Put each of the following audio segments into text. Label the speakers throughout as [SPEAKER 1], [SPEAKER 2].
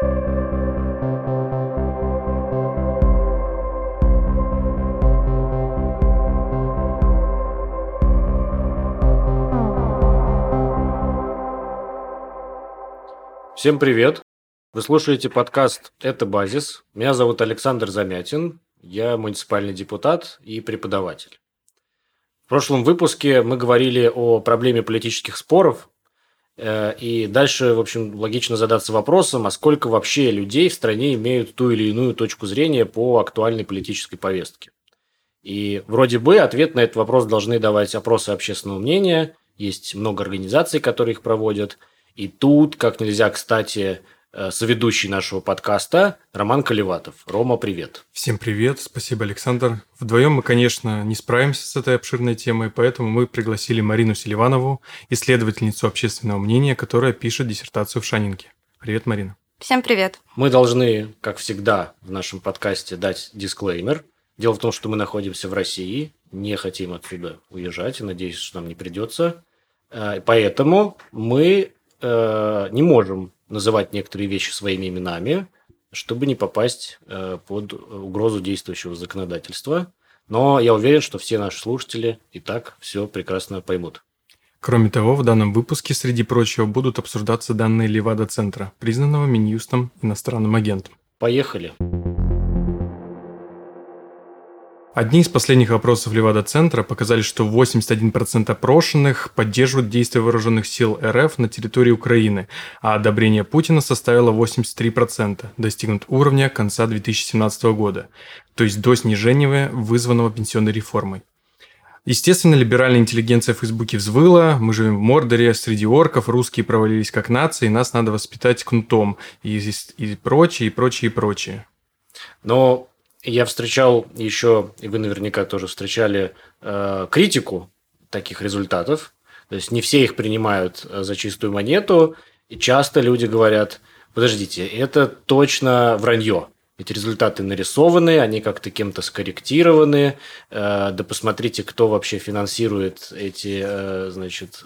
[SPEAKER 1] Всем привет! Вы слушаете подкаст «Это базис». Меня зовут Александр Замятин. Я муниципальный депутат и преподаватель. В прошлом выпуске мы говорили о проблеме политических споров. Э, и дальше, в общем, логично задаться вопросом, а сколько вообще людей в стране имеют ту или иную точку зрения по актуальной политической повестке. И вроде бы ответ на этот вопрос должны давать опросы общественного мнения. Есть много организаций, которые их проводят – и тут, как нельзя, кстати, соведущий нашего подкаста Роман Колеватов. Рома, привет.
[SPEAKER 2] Всем привет, спасибо, Александр. Вдвоем мы, конечно, не справимся с этой обширной темой, поэтому мы пригласили Марину Селиванову, исследовательницу общественного мнения, которая пишет диссертацию в Шанинке. Привет, Марина.
[SPEAKER 3] Всем привет.
[SPEAKER 1] Мы должны, как всегда, в нашем подкасте дать дисклеймер. Дело в том, что мы находимся в России, не хотим отсюда уезжать, и надеюсь, что нам не придется. Э, поэтому мы э, не можем называть некоторые вещи своими именами, чтобы не попасть э, под угрозу действующего законодательства. Но я уверен, что все наши слушатели и так все прекрасно поймут.
[SPEAKER 2] Кроме того, в данном выпуске, среди прочего, будут обсуждаться данные Левада-центра, признанного Минюстом иностранным агентом.
[SPEAKER 1] Поехали!
[SPEAKER 2] Одни из последних опросов Левада-центра показали, что 81% опрошенных поддерживают действия вооруженных сил РФ на территории Украины, а одобрение Путина составило 83%, достигнут уровня конца 2017 года, то есть до снижения вызванного пенсионной реформой. Естественно, либеральная интеллигенция в Фейсбуке взвыла, мы живем в Мордоре, среди орков, русские провалились как нации, нас надо воспитать кнутом, и, и прочее, и прочее, и прочее.
[SPEAKER 1] Но я встречал еще, и вы наверняка тоже встречали, э, критику таких результатов. То есть не все их принимают э, за чистую монету, и часто люди говорят, подождите, это точно вранье. Эти результаты нарисованы, они как-то кем-то скорректированы. Э, да посмотрите, кто вообще финансирует эти значит,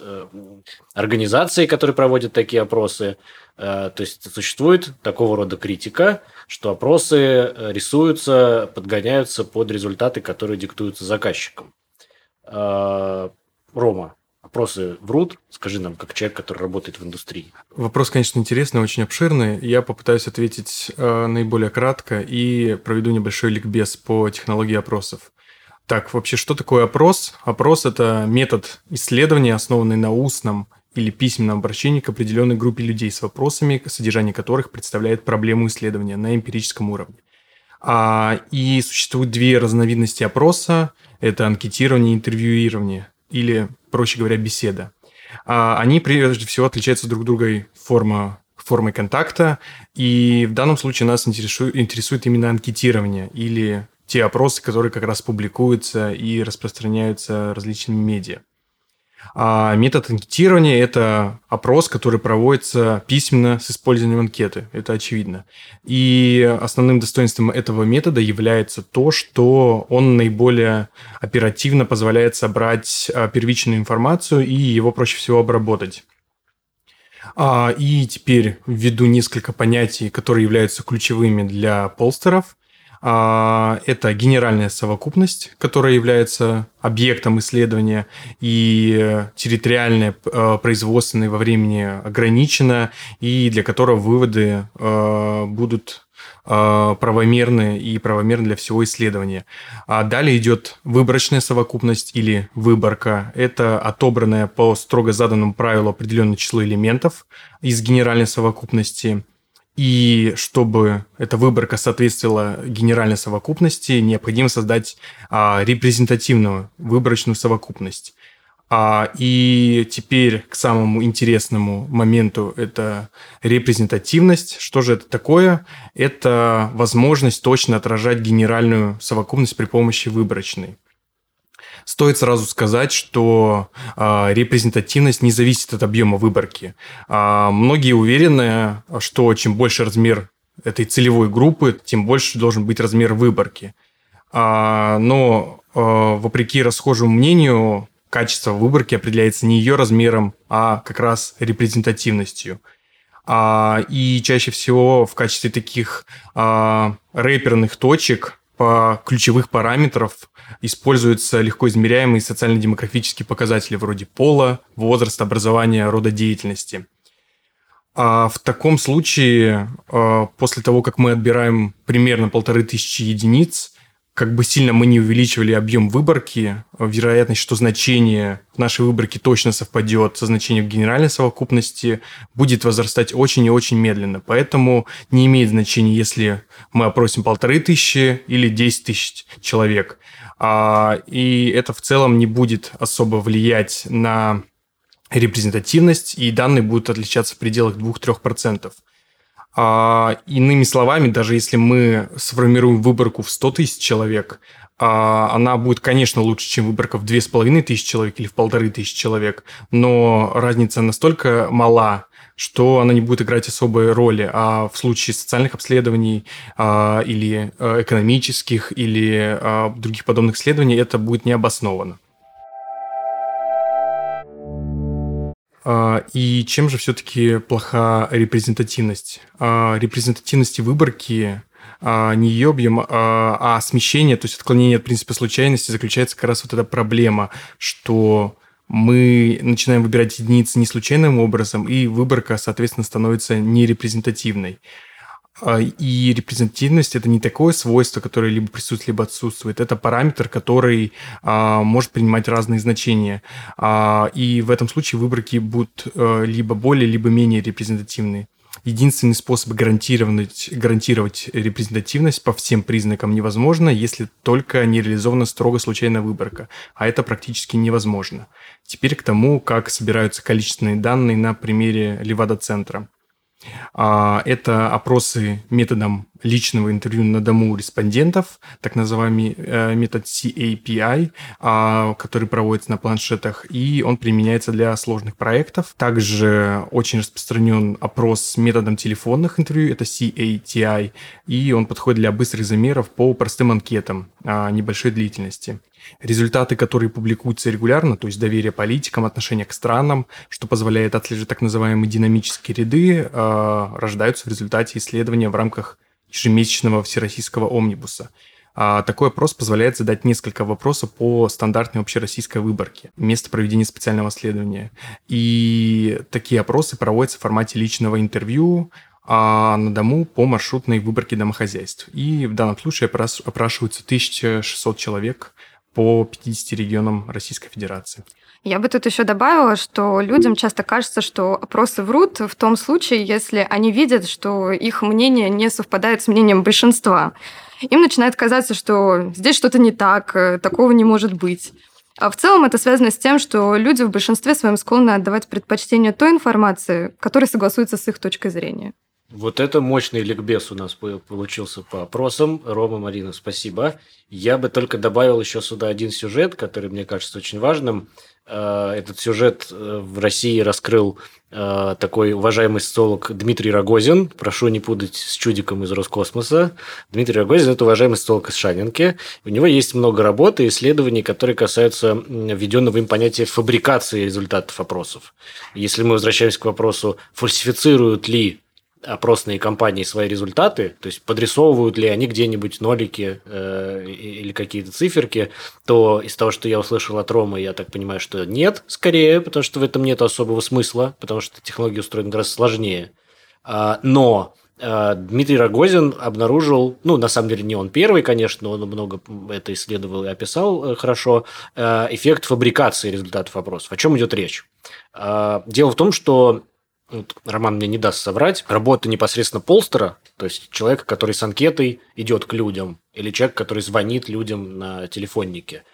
[SPEAKER 1] организации, которые проводят такие опросы. То есть существует такого рода критика, что опросы э, рисуются, подгоняются под результаты, которые диктуются заказчиком. А, Рома, опросы врут? Скажи нам, как человек, который работает в индустрии.
[SPEAKER 2] Вопрос, конечно, интересный, очень обширный. Я попытаюсь ответить э, наиболее кратко и проведу небольшой ликбез по технологии опросов. Так, вообще, что такое опрос? Опрос – это метод исследования, основанный на устном или письменном обращении к определенной группе людей с вопросами, содержание которых представляет проблему исследования на эмпирическом уровне. А, и существуют две разновидности опроса. Это анкетирование и интервьюирование, или, проще говоря, беседа. А, они, прежде всего, отличаются друг другой форма, формой контакта, и в данном случае нас интересует, интересует именно анкетирование, или те опросы, которые как раз публикуются и распространяются различными медиа. А метод анкетирования – это опрос, который проводится письменно с использованием анкеты. Это очевидно. И основным достоинством этого метода является то, что он наиболее оперативно позволяет собрать а, первичную информацию и его проще всего обработать. А, и теперь введу несколько понятий, которые являются ключевыми для полстеров. А, это генеральная совокупность, которая является объектом исследования, и территориальная э, производственная во времени ограничена, и для которого выводы э, будут э, правомерны и правомерны для всего исследования. А далее идет выборочная совокупность или выборка. Это отобранное по строго заданному правилу определенное число элементов из генеральной совокупности. И чтобы эта выборка соответствовала генеральной совокупности, необходимо создать а, репрезентативную выборочную совокупность. А, и теперь к самому интересному моменту это репрезентативность. Что же это такое? Это возможность точно отражать генеральную совокупность при помощи выборочной. Стоит сразу сказать, что э, репрезентативность не зависит от объема выборки. А многие уверены, что чем больше размер этой целевой группы, тем больше должен быть размер выборки. А, но э, вопреки расхожему мнению, качество выборки определяется не ее размером, а как раз репрезентативностью. А, и чаще всего в качестве таких а, рэперных точек ключевых параметров используются легко измеряемые социально-демографические показатели вроде пола, возраста, образования, рода деятельности. А в таком случае, а, после того, как мы отбираем примерно полторы тысячи единиц, как бы сильно мы не увеличивали объем выборки, вероятность, что значение нашей выборке точно совпадет со значением генеральной совокупности, будет возрастать очень и очень медленно. Поэтому не имеет значения, если мы опросим полторы тысячи или десять тысяч человек. А, и это в целом не будет особо влиять на репрезентативность, и данные будут отличаться в пределах 2-3%. А, иными словами, даже если мы сформируем выборку в 100 тысяч человек, а, она будет, конечно, лучше, чем выборка в 2500 человек или в 1500 человек, но разница настолько мала, что она не будет играть особой роли. А в случае социальных обследований а, или а, экономических или а, других подобных исследований это будет необоснованно. И чем же все-таки плоха репрезентативность? А, репрезентативности выборки а, не ее объем, а смещение, то есть отклонение от принципа случайности заключается как раз вот эта проблема, что мы начинаем выбирать единицы не случайным образом, и выборка, соответственно, становится нерепрезентативной. А, и репрезентативность это не такое свойство, которое либо присутствует, либо отсутствует. Это параметр, который а, может принимать разные значения. А, и в этом случае выборки будут а, либо более, либо менее репрезентативные. Единственный способ гарантировать, гарантировать репрезентативность по всем признакам невозможно, если только не реализована строго случайная выборка, а это практически невозможно. Теперь к тому, как собираются количественные данные на примере Левада-центра. А, это опросы методом личного интервью на дому респондентов, так называемый э, метод CAPI, а, который проводится на планшетах, и он применяется для сложных проектов. Также очень распространен опрос методом телефонных интервью, это CATI, и он подходит для быстрых замеров по простым анкетам а, небольшой длительности. Результаты, которые публикуются регулярно, то есть доверие политикам, отношение к странам, что позволяет отслеживать так называемые динамические ряды, э, рождаются в результате исследования в рамках ежемесячного всероссийского омнибуса. А такой опрос позволяет задать несколько вопросов по стандартной общероссийской выборке, место проведения специального исследования. И такие опросы проводятся в формате личного интервью, а на дому по маршрутной выборке домохозяйств. И в данном случае опрашиваются 1600 человек по 50 регионам Российской Федерации.
[SPEAKER 3] Я бы тут еще добавила, что людям часто кажется, что опросы врут в том случае, если они видят, что их мнение не совпадает с мнением большинства. Им начинает казаться, что здесь что-то не так, э, такого не может быть. А в целом это связано с тем, что люди в большинстве своем склонны отдавать предпочтение той информации, которая согласуется с их точкой зрения.
[SPEAKER 1] Вот это мощный ликбез у нас получился по опросам. Рома, Марина, спасибо. Я бы только добавил еще сюда один сюжет, который мне кажется очень важным. Э, этот сюжет э, в России раскрыл э, такой уважаемый социолог Дмитрий Рогозин. Прошу не путать с чудиком из Роскосмоса. Дмитрий Рогозин – это уважаемый социолог из Шанинки. У него есть много работы и исследований, которые касаются введенного им понятия фабрикации результатов опросов. Если мы возвращаемся к вопросу, фальсифицируют ли опросные компании свои результаты, то есть подрисовывают ли они где-нибудь нолики э, или какие-то циферки, то из того, что я услышал от Ромы, я так понимаю, что нет, скорее, потому что в этом нет особого смысла, потому что технология устроена гораздо сложнее. А, но а, Дмитрий Рогозин обнаружил, ну, на самом деле, не он первый, конечно, он много это исследовал и описал э, хорошо, э, эффект фабрикации результатов опросов. О чем идет речь? А, дело в том, что вот Роман мне не даст соврать, работа непосредственно полстера, то есть человека, который с анкетой идет к людям, или человек, который звонит людям на телефоннике,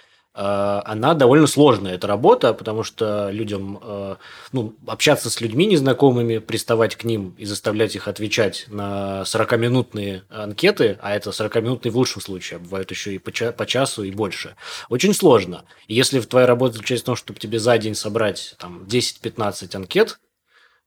[SPEAKER 1] а, она довольно сложная, эта работа, потому что людям а, ну, общаться с людьми незнакомыми, приставать к ним и заставлять их отвечать на 40-минутные анкеты, а это 40-минутные в лучшем случае, а бывают еще и по, часу и больше, очень сложно. И если твоя работа заключается в том, чтобы тебе за день собрать там, 10-15 анкет,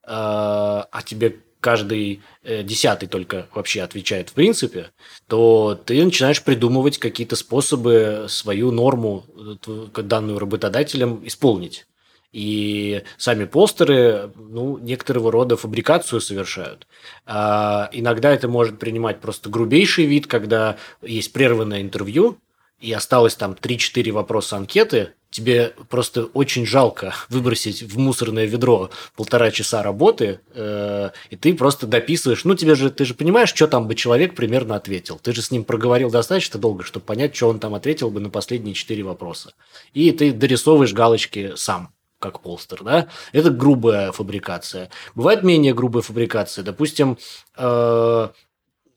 [SPEAKER 1] а, а тебе каждый э, десятый только вообще отвечает в принципе, то ты начинаешь придумывать какие-то способы свою норму, э, данную работодателем, исполнить. И сами постеры, ну, некоторого рода фабрикацию совершают. А иногда это может принимать просто грубейший вид, когда есть прерванное интервью, и осталось там 3-4 вопроса анкеты, тебе просто очень жалко выбросить в мусорное ведро полтора часа работы, э, и ты просто дописываешь. Ну, тебе же, ты же понимаешь, что там бы человек примерно ответил. Ты же с ним проговорил достаточно долго, чтобы понять, что он там ответил бы на последние четыре вопроса. И ты дорисовываешь галочки сам как полстер, да, это грубая фабрикация. Бывает менее грубая фабрикация. Допустим, э,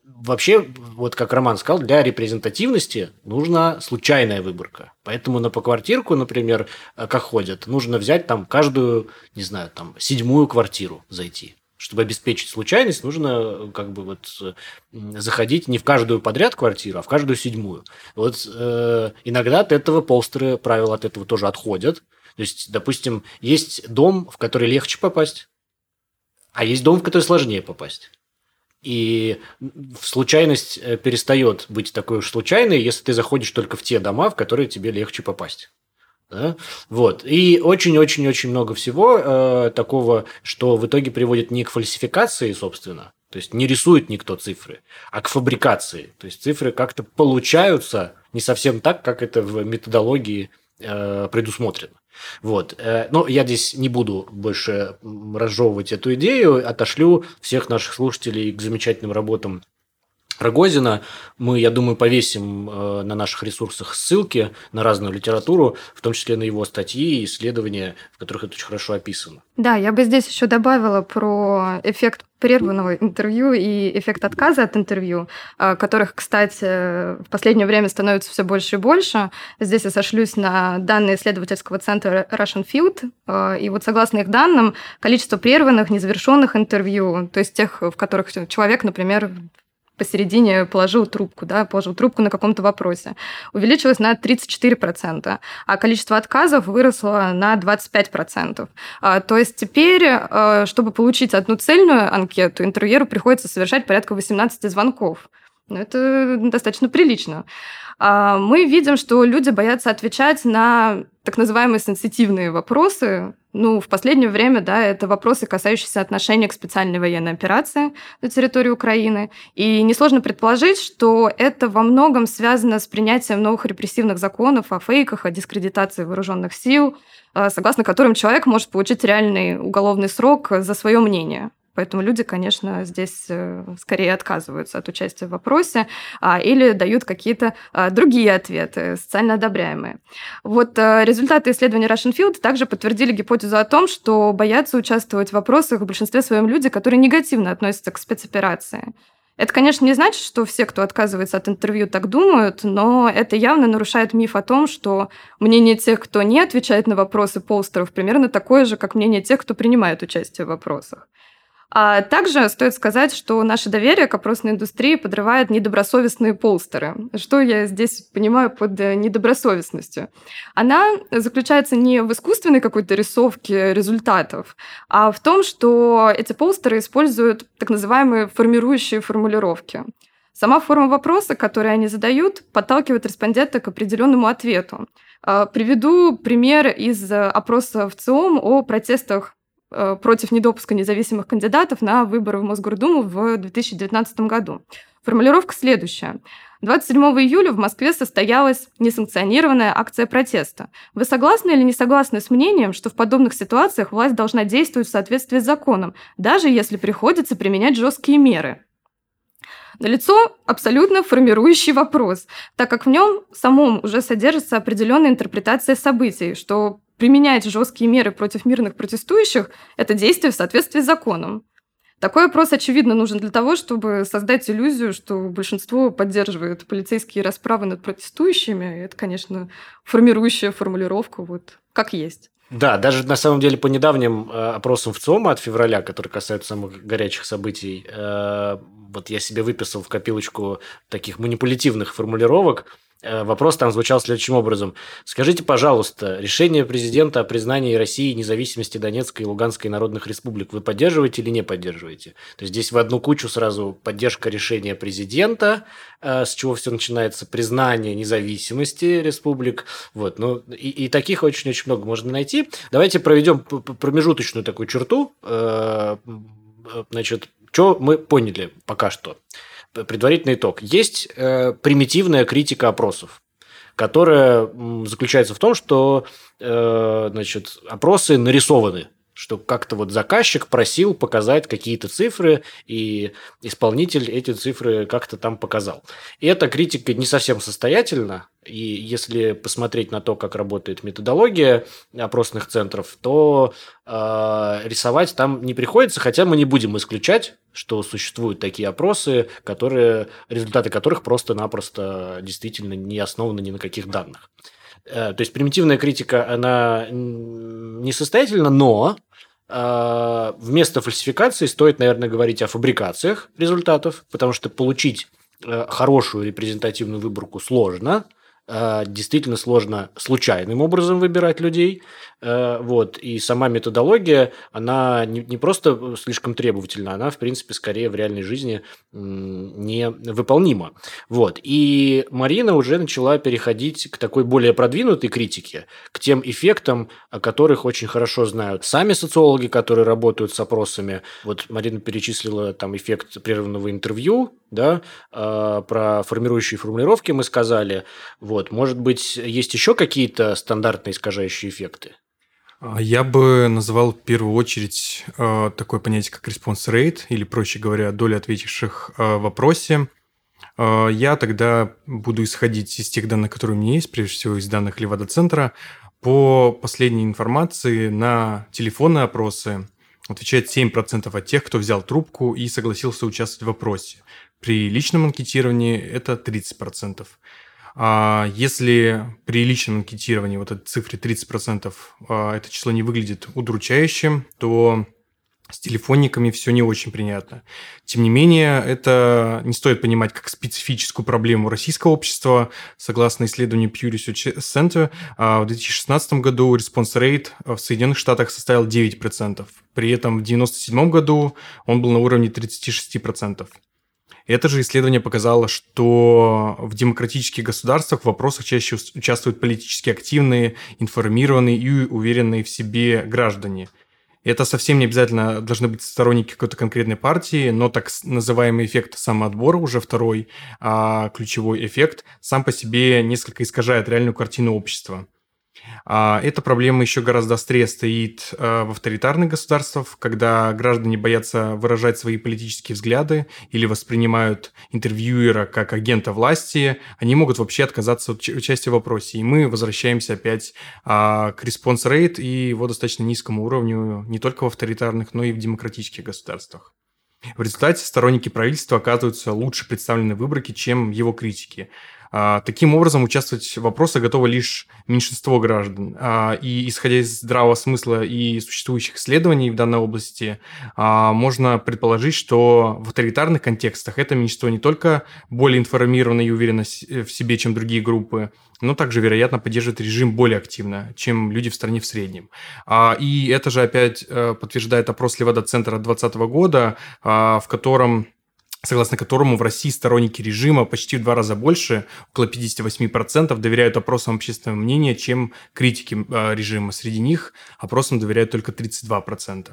[SPEAKER 1] вообще, вот как Роман сказал, для репрезентативности нужна случайная выборка. Поэтому на поквартирку, например, э, как ходят, нужно взять там каждую, не знаю, там седьмую квартиру зайти. Чтобы обеспечить случайность, нужно э, как бы вот э, заходить не в каждую подряд квартиру, а в каждую седьмую. Вот э, иногда от этого полстеры, правила от этого тоже отходят. То есть, допустим, есть дом, в который легче попасть, а есть дом, в который сложнее попасть. И случайность э, перестает быть такой уж случайной, если ты заходишь только в те дома, в которые тебе легче попасть. Да? Вот. И очень-очень-очень много всего э, такого, что в итоге приводит не к фальсификации, собственно, то есть не рисует никто цифры, а к фабрикации. То есть цифры как-то получаются не совсем так, как это в методологии предусмотрено. Вот. Э, но я здесь не буду больше разжевывать эту идею, отошлю всех наших слушателей к замечательным работам Рогозина. Мы, я думаю, повесим э, на наших ресурсах ссылки на разную литературу, в том числе на его статьи и исследования, в которых это очень хорошо описано.
[SPEAKER 3] Да, я бы здесь еще добавила про эффект прерванного интервью и эффект отказа от интервью, э, которых, кстати, в последнее время становится все больше и больше. Здесь я сошлюсь на данные исследовательского центра Russian Field, э, и вот согласно их данным, количество прерванных, незавершенных интервью, то есть тех, в которых человек, например, посередине положил трубку, да, положил трубку на каком-то вопросе, увеличилось на 34%, а количество отказов выросло на 25%. А, то есть теперь, э, чтобы получить одну цельную анкету, интервьюеру приходится совершать порядка 18 звонков. Ну, это достаточно прилично. А, мы видим, что люди боятся отвечать на так называемые сенситивные вопросы. Ну, в последнее время, да, это вопросы, касающиеся отношения к специальной военной операции на территории Украины. И несложно предположить, что это во многом связано с принятием новых репрессивных законов о фейках, о дискредитации вооруженных сил, а, согласно которым человек может получить реальный уголовный срок за свое мнение. Поэтому люди, конечно, здесь э, скорее отказываются от участия в вопросе а, или дают какие-то а, другие ответы, социально одобряемые. Вот а, результаты исследования Russian Field также подтвердили гипотезу о том, что боятся участвовать в вопросах в большинстве своем люди, которые негативно относятся к спецоперации. Это, конечно, не значит, что все, кто отказывается от интервью, так думают, но это явно нарушает миф о том, что мнение тех, кто не отвечает на вопросы полстеров, примерно такое же, как мнение тех, кто принимает участие в вопросах. А также стоит сказать, что наше доверие к опросной индустрии подрывает недобросовестные полстеры. Что я здесь понимаю под э, недобросовестностью? Она заключается не в искусственной какой-то рисовке результатов, а в том, что эти полстеры используют так называемые формирующие формулировки. Сама форма вопроса, который они задают, подталкивает респондента к определенному ответу. А, приведу пример из опроса в ЦИОМ о протестах Э, против недопуска независимых кандидатов на выборы в Мосгордуму в 2019 году. Формулировка следующая. 27 июля в Москве состоялась несанкционированная акция протеста. Вы согласны или не согласны с мнением, что в подобных ситуациях власть должна действовать в соответствии с законом, даже если приходится применять жесткие меры? Налицо абсолютно формирующий вопрос, так как в нем самом уже содержится определенная интерпретация событий, что применять жесткие меры против мирных протестующих – это действие в соответствии с законом. Такой опрос, очевидно, нужен для того, чтобы создать иллюзию, что большинство поддерживает полицейские расправы над протестующими. Это, конечно, формирующая формулировка, вот как есть.
[SPEAKER 1] Да, даже на самом деле по недавним э, опросам в ЦОМа от февраля, которые касаются самых горячих событий, э, вот я себе выписал в копилочку таких манипулятивных формулировок. Э, вопрос там звучал следующим образом. Скажите, пожалуйста, решение президента о признании России независимости Донецкой и Луганской народных республик вы поддерживаете или не поддерживаете? То есть здесь в одну кучу сразу поддержка решения президента, э, с чего все начинается, признание независимости республик. Вот. Ну, и, и таких очень-очень много можно найти. Давайте проведем промежуточную такую черту. Э, значит, что мы поняли пока что? Предварительный итог. Есть э, примитивная критика опросов, которая заключается в том, что э, значит, опросы нарисованы что как-то вот заказчик просил показать какие-то цифры, и исполнитель эти цифры как-то там показал. И эта критика не совсем состоятельна, и если посмотреть на то, как работает методология опросных центров, то э, рисовать там не приходится, хотя мы не будем исключать, что существуют такие опросы, которые, результаты которых просто-напросто действительно не основаны ни на каких данных. Э, то есть примитивная критика, она несостоятельна, но вместо фальсификации стоит, наверное, говорить о фабрикациях результатов, потому что получить э, хорошую репрезентативную выборку сложно, действительно сложно случайным образом выбирать людей. Э, вот. И сама методология, она не, просто слишком требовательна, она, в принципе, скорее в реальной жизни невыполнима. Вот. И Марина уже начала переходить к такой более продвинутой критике, к тем эффектам, о которых очень хорошо знают сами социологи, которые работают с опросами. Вот Марина перечислила там эффект прерванного интервью, да, э, про формирующие формулировки мы сказали. Вот. Может быть, есть еще какие-то стандартные искажающие эффекты?
[SPEAKER 2] А я бы назвал в первую очередь э, такое понятие, как response rate, или, проще говоря, доля ответивших э, в вопросе. Я тогда буду исходить из тех данных, которые у меня есть, прежде всего из данных Левада-центра. По последней информации на телефонные опросы отвечает 7% от тех, кто взял трубку и согласился участвовать в вопросе. При личном анкетировании это 30%. А если при личном анкетировании вот этой цифре 30% а, это число не выглядит удручающим, то с телефонниками все не очень принятно. Тем не менее, это не стоит понимать как специфическую проблему российского общества. Согласно исследованию Pew Research Center, а, в 2016 году response rate в Соединенных Штатах составил 9%. При этом в 1997 году он был на уровне 36%. Это же исследование показало, что в демократических государствах в вопросах чаще участвуют политически активные, информированные и уверенные в себе граждане. Это совсем не обязательно должны быть сторонники какой-то конкретной партии, но так называемый эффект самоотбора, уже второй а, ключевой эффект, сам по себе несколько искажает реальную картину общества. А эта проблема еще гораздо острее стоит э, в авторитарных государствах, когда граждане боятся выражать свои политические взгляды или воспринимают интервьюера как агента власти, они могут вообще отказаться от участия в вопросе. И мы возвращаемся опять а, к response rate и его достаточно низкому уровню не только в авторитарных, но и в демократических государствах. В результате сторонники правительства оказываются лучше представлены в выборке, чем его критики. А, таким образом, участвовать в вопросах готово лишь меньшинство граждан. А, и исходя из здравого смысла и существующих исследований в данной области, а, можно предположить, что в авторитарных контекстах это меньшинство не только более информировано и уверено в себе, чем другие группы, но также, вероятно, поддерживает режим более активно, чем люди в стране в среднем. И это же опять э, подтверждает опрос Левада-центра 2020 года, в котором согласно которому в России сторонники режима почти в два раза больше, около 58%, доверяют опросам общественного мнения, чем критики э, режима. Среди них опросам доверяют только 32%.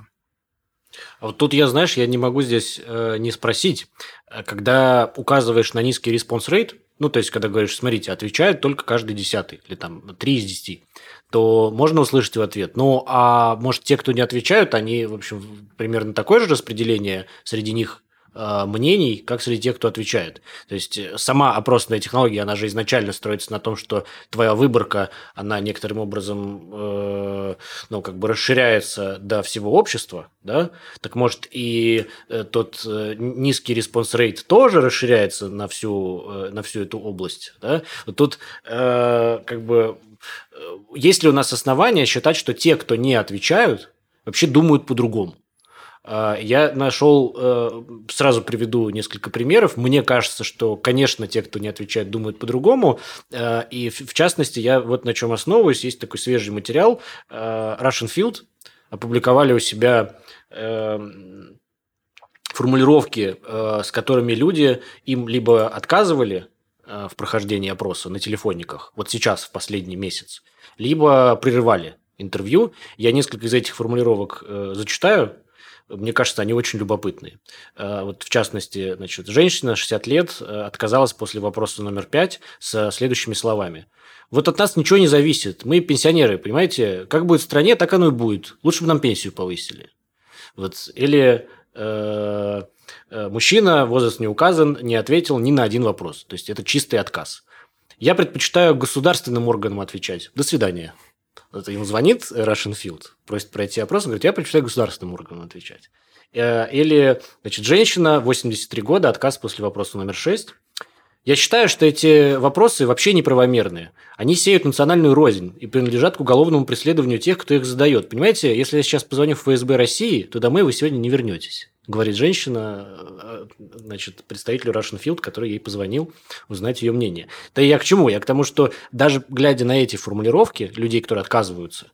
[SPEAKER 1] А вот тут я, знаешь, я не могу здесь э, не спросить, э, когда указываешь на низкий response rate, ну, то есть, когда говоришь, смотрите, отвечают только каждый десятый, или там 3 из 10, то можно услышать в ответ. Ну, а может, те, кто не отвечают, они, в общем, примерно такое же распределение среди них мнений, как среди тех, кто отвечает. То есть э, сама опросная технология, она же изначально строится на том, что твоя выборка, она некоторым образом, э, ну, как бы расширяется до всего общества, да? Так может и э, тот э, низкий response rate тоже расширяется на всю, э, на всю эту область, да? Тут э, как бы э, есть ли у нас основания считать, что те, кто не отвечают, вообще думают по-другому? А, я нашел, э, сразу приведу несколько примеров. Мне кажется, что, конечно, те, кто не отвечает, думают по-другому. Э, и в частности, я вот на чем основываюсь. Есть такой свежий материал. Э, Russian Field опубликовали у себя формулировки, с которыми люди им либо отказывали в прохождении опроса на телефонниках, вот сейчас, в последний месяц, либо прерывали интервью. Я несколько из этих формулировок зачитаю, мне кажется, они очень любопытные. Э, вот в частности, значит, женщина 60 лет э, отказалась после вопроса номер 5 с следующими словами. Вот от нас ничего не зависит. Мы пенсионеры, понимаете? Как будет в стране, так оно и будет. Лучше бы нам пенсию повысили. Вот. Или э, мужчина, возраст не указан, не ответил ни на один вопрос. То есть это чистый отказ. Я предпочитаю государственным органам отвечать. До свидания. Вот ему звонит Russian Field, просит пройти опрос, он говорит, я предпочитаю государственным органам отвечать. Э, или, значит, женщина, 83 года, отказ после вопроса номер 6. Я считаю, что эти вопросы вообще неправомерные. Они сеют национальную рознь и принадлежат к уголовному преследованию тех, кто их задает. Понимаете, если я сейчас позвоню в ФСБ России, то домой вы сегодня не вернетесь говорит женщина, э, значит, представителю Russian Field, который ей позвонил, узнать ее мнение. Да я к чему? Я к тому, что даже глядя на эти формулировки людей, которые отказываются,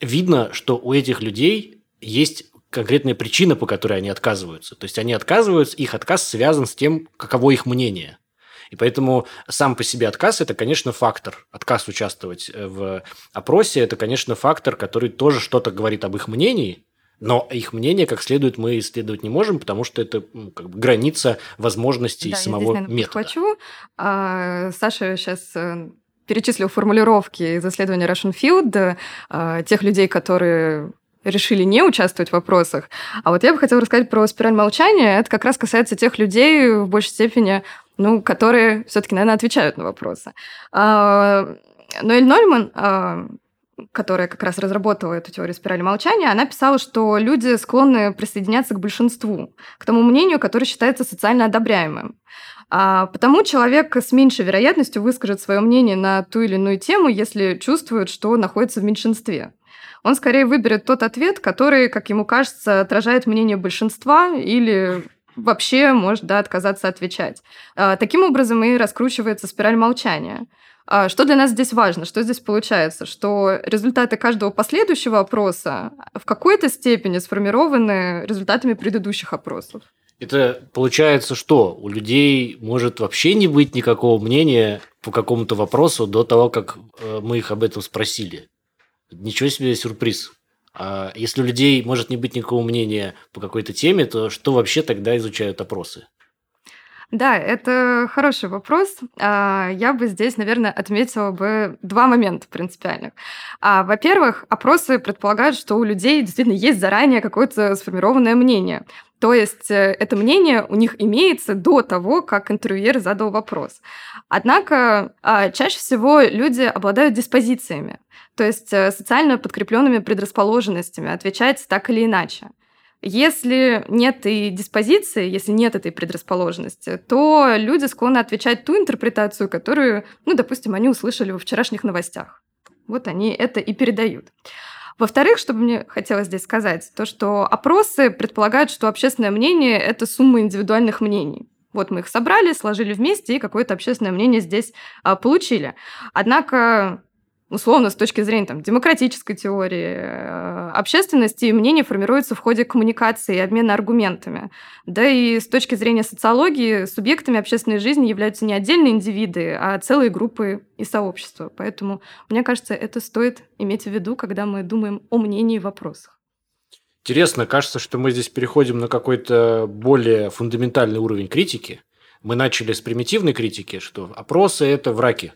[SPEAKER 1] видно, что у этих людей есть конкретная причина, по которой они отказываются. То есть они отказываются, их отказ связан с тем, каково их мнение. И поэтому сам по себе отказ – это, конечно, фактор. Отказ участвовать в опросе – это, конечно, фактор, который тоже что-то говорит об их мнении, но их мнение как следует мы исследовать не можем, потому что это ну, как бы граница возможностей
[SPEAKER 3] да,
[SPEAKER 1] самого
[SPEAKER 3] я здесь, наверное,
[SPEAKER 1] метода.
[SPEAKER 3] Подхвачу. А, Саша сейчас э, перечислил формулировки из исследования Russian Field а, тех людей, которые решили не участвовать в вопросах. А вот я бы хотела рассказать про спираль молчания. Это как раз касается тех людей в большей степени, ну, которые все-таки, наверное, отвечают на вопросы. А, Ноэль Нольман которая как раз разработала эту теорию спирали молчания, она писала, что люди склонны присоединяться к большинству, к тому мнению, которое считается социально одобряемым. А потому человек с меньшей вероятностью выскажет свое мнение на ту или иную тему, если чувствует, что находится в меньшинстве. Он скорее выберет тот ответ, который, как ему кажется, отражает мнение большинства или вообще может да, отказаться отвечать. А, таким образом и раскручивается спираль молчания. А что для нас здесь важно? Что здесь получается? Что результаты каждого последующего опроса в какой-то степени сформированы результатами предыдущих опросов.
[SPEAKER 1] Это получается что? У людей может вообще не быть никакого мнения по какому-то вопросу до того, как э, мы их об этом спросили. Ничего себе сюрприз. А если у людей может не быть никакого мнения по какой-то теме, то что вообще тогда изучают опросы?
[SPEAKER 3] Да, это хороший вопрос. А, я бы здесь, наверное, отметила бы два момента принципиальных. А, во-первых, опросы предполагают, что у людей действительно есть заранее какое-то сформированное мнение. То есть э, это мнение у них имеется до того, как интервьюер задал вопрос. Однако а, чаще всего люди обладают диспозициями, то есть э, социально подкрепленными предрасположенностями отвечать так или иначе. Если нет и диспозиции, если нет этой предрасположенности, то люди склонны отвечать ту интерпретацию, которую, ну, допустим, они услышали во вчерашних новостях. Вот они это и передают. Во-вторых, что бы мне хотелось здесь сказать, то, что опросы предполагают, что общественное мнение – это сумма индивидуальных мнений. Вот мы их собрали, сложили вместе и какое-то общественное мнение здесь а, получили. Однако условно, с точки зрения там, демократической теории, э, общественности и мнение формируется в ходе коммуникации и обмена аргументами. Да и с точки зрения социологии субъектами общественной жизни являются не отдельные индивиды, а целые группы и сообщества. Поэтому, мне кажется, это стоит иметь в виду, когда мы думаем о мнении в вопросах.
[SPEAKER 1] Интересно, кажется, что мы здесь переходим на какой-то более фундаментальный уровень критики. Мы начали с примитивной критики, что опросы – это враки.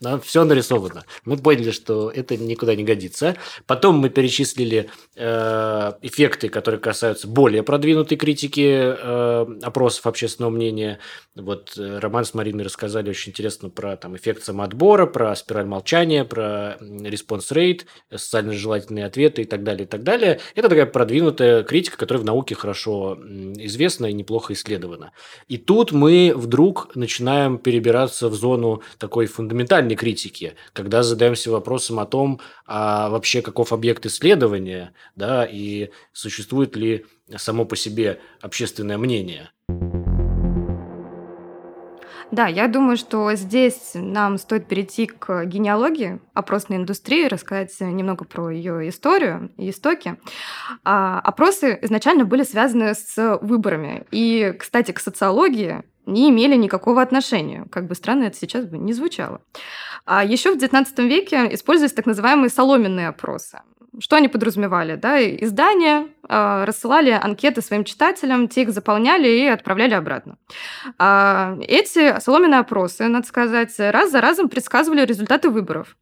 [SPEAKER 1] Да, все нарисовано. Мы поняли, что это никуда не годится. Потом мы перечислили э, эффекты, которые касаются более продвинутой критики э, опросов общественного мнения. Вот э, Роман с Мариной рассказали очень интересно про там, эффект самоотбора, про спираль молчания, про response rate, социально желательные ответы и так далее, и так далее. Это такая продвинутая критика, которая в науке хорошо известна и неплохо исследована. И тут мы вдруг начинаем перебираться в зону такой фундаментальной фундаментальной критики, когда задаемся вопросом о том, а вообще каков объект исследования, да, и существует ли само по себе общественное мнение.
[SPEAKER 3] Да, я думаю, что здесь нам стоит перейти к генеалогии опросной индустрии, рассказать немного про ее историю и истоки. А, опросы изначально были связаны с выборами. И, кстати, к социологии не имели никакого отношения, как бы странно это сейчас бы не звучало. А еще в XIX веке использовались так называемые соломенные опросы. Что они подразумевали? Да? Издания э, рассылали анкеты своим читателям, те их заполняли и отправляли обратно. Э, эти соломенные опросы, надо сказать, раз за разом предсказывали результаты выборов.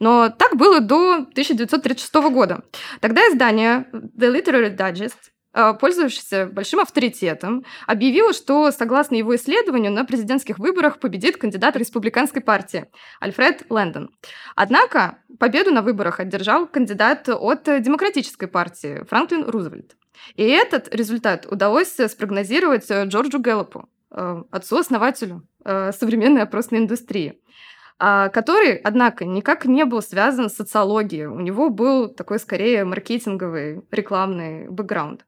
[SPEAKER 3] Но так было до 1936 года. Тогда издание The Literary Digest Э, пользовавшийся большим авторитетом, объявила, что, согласно его исследованию, на президентских выборах победит кандидат республиканской партии Альфред Лэндон. Однако победу на выборах одержал кандидат от демократической партии Франклин Рузвельт. И этот результат удалось спрогнозировать Джорджу Гэллопу, э, отцу-основателю э, современной опросной индустрии который, однако, никак не был связан с социологией. У него был такой, скорее, маркетинговый, рекламный бэкграунд.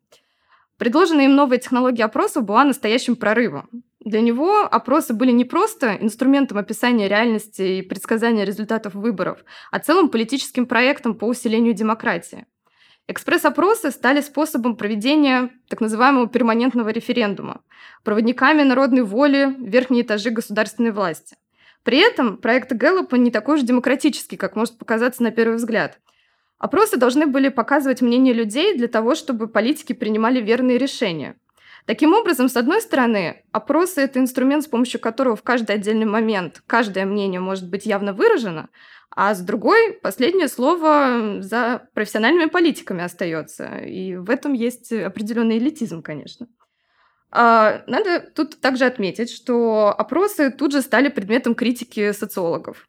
[SPEAKER 3] Предложенная им новая технология опросов была настоящим прорывом. Для него опросы были не просто инструментом описания реальности и предсказания результатов выборов, а целым политическим проектом по усилению демократии. Экспресс-опросы стали способом проведения так называемого перманентного референдума, проводниками народной воли в верхние этажи государственной власти. При этом проект Гэллопа не такой уж демократический, как может показаться на первый взгляд. Опросы должны были показывать мнение людей для того, чтобы политики принимали верные решения. Таким образом, с одной стороны, опросы – это инструмент, с помощью которого в каждый отдельный момент каждое мнение может быть явно выражено, а с другой, последнее слово за профессиональными политиками остается. И в этом есть определенный элитизм, конечно. А, надо тут также отметить, что опросы тут же стали предметом критики социологов.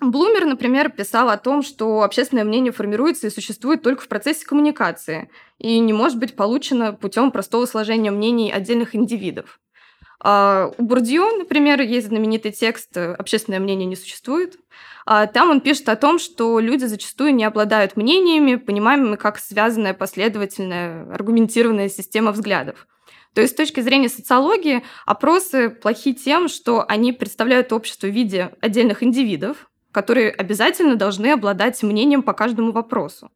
[SPEAKER 3] Блумер, например, писал о том, что общественное мнение формируется и существует только в процессе коммуникации и не может быть получено путем простого сложения мнений отдельных индивидов. А у Бурдье, например, есть знаменитый текст «Общественное мнение не существует». А там он пишет о том, что люди зачастую не обладают мнениями, понимаемыми как связанная последовательная аргументированная система взглядов. То есть с точки зрения социологии опросы плохи тем, что они представляют общество в виде отдельных индивидов, которые обязательно должны обладать мнением по каждому вопросу.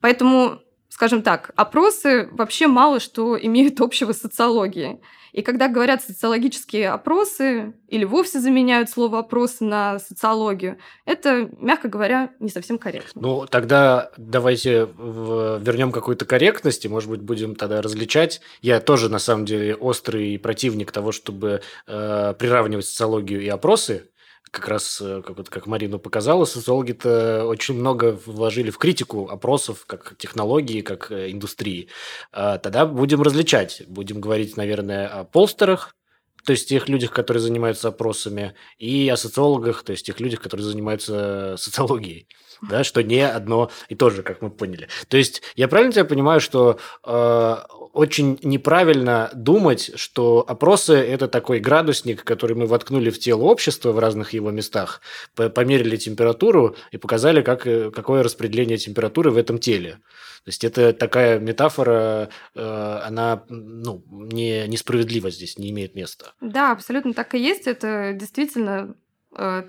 [SPEAKER 3] Поэтому, скажем так, опросы вообще мало что имеют общего с социологией. И когда говорят социологические опросы или вовсе заменяют слово опрос на социологию, это, мягко говоря, не совсем корректно.
[SPEAKER 1] Ну, тогда давайте вернем какой-то корректности, может быть, будем тогда различать. Я тоже, на самом деле, острый противник того, чтобы э, приравнивать социологию и опросы, как раз, э, как, вот, как Марина показала, социологи-то очень много вложили в критику опросов как технологии, как э, индустрии. А, тогда будем различать. Будем говорить, наверное, о полстерах, то есть тех людях, которые занимаются опросами, и о социологах, то есть тех людях, которые занимаются социологией да, что не одно и то же, как мы поняли. То есть я правильно тебя понимаю, что э, очень неправильно думать, что опросы – это такой градусник, который мы воткнули в тело общества в разных его местах, померили температуру и показали, как, э, какое распределение температуры в этом теле. То есть это такая метафора, э, она ну, не, несправедлива здесь, не имеет места.
[SPEAKER 3] Да, абсолютно так и есть. Это действительно э,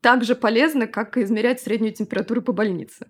[SPEAKER 3] так же полезно, как измерять среднюю температуру по больнице.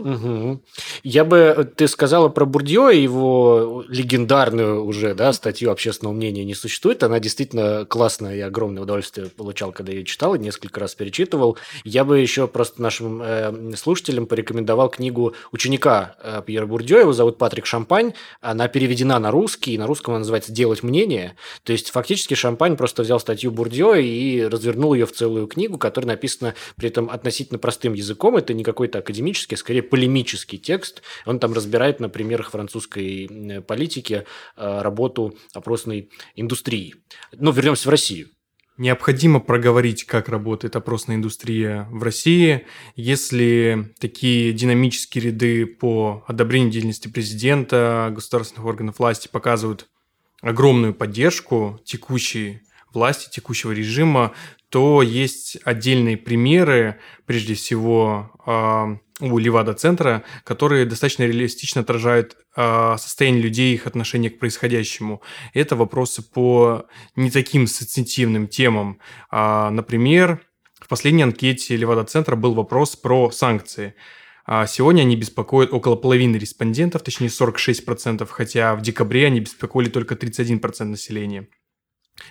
[SPEAKER 1] Угу. Я бы, ты сказала про Бурдье, его легендарную уже да, статью общественного мнения не существует. Она действительно классная и огромное удовольствие получал, когда ее читал и несколько раз перечитывал. Я бы еще просто нашим э, слушателям порекомендовал книгу ученика э, Пьера Бурдье, его зовут Патрик Шампань. Она переведена на русский, и на русском она называется «Делать мнение». То есть, фактически Шампань просто взял статью Бурдье и развернул ее в целую книгу, которая написана при этом относительно простым языком. Это не какой-то академический, а скорее полемический текст. Он там разбирает на примерах французской политики э, работу опросной индустрии. Ну, вернемся в Россию.
[SPEAKER 2] Необходимо проговорить, как работает опросная индустрия в России. Если такие динамические ряды по одобрению деятельности президента, государственных органов власти показывают огромную поддержку текущей власти, текущего режима, то есть отдельные примеры, прежде всего, а, у Левада-центра, которые достаточно реалистично отражают э, состояние людей, их отношение к происходящему. Это вопросы по не таким сенситивным темам. А, например, в последней анкете Левада-центра был вопрос про санкции. А сегодня они беспокоят около половины респондентов, точнее 46%, хотя в декабре они беспокоили только 31% населения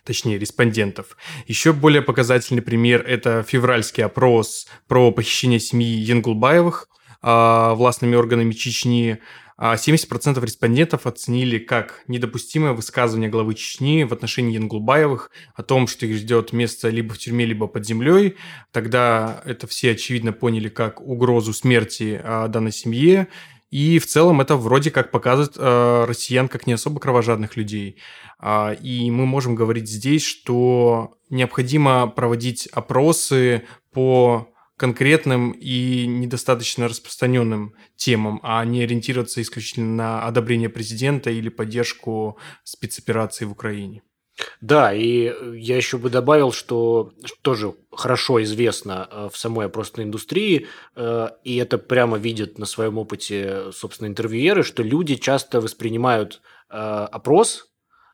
[SPEAKER 2] точнее, респондентов. Еще более показательный пример – это февральский опрос про похищение семьи Янгулбаевых э, властными органами Чечни. 70% а респондентов оценили как недопустимое высказывание главы Чечни в отношении Янгулбаевых о том, что их ждет место либо в тюрьме, либо под землей. Тогда это все очевидно поняли как угрозу смерти э, данной семье. И в целом это вроде как показывает э, россиян как не особо кровожадных людей. А, и мы можем говорить здесь, что необходимо проводить опросы по конкретным и недостаточно распространенным темам, а не ориентироваться исключительно на одобрение президента или поддержку спецоперации в Украине.
[SPEAKER 1] Да, и я еще бы добавил, что тоже хорошо известно э, в самой опросной индустрии, э, и это прямо видят на своем опыте, собственно, интервьюеры, что люди часто воспринимают э, опрос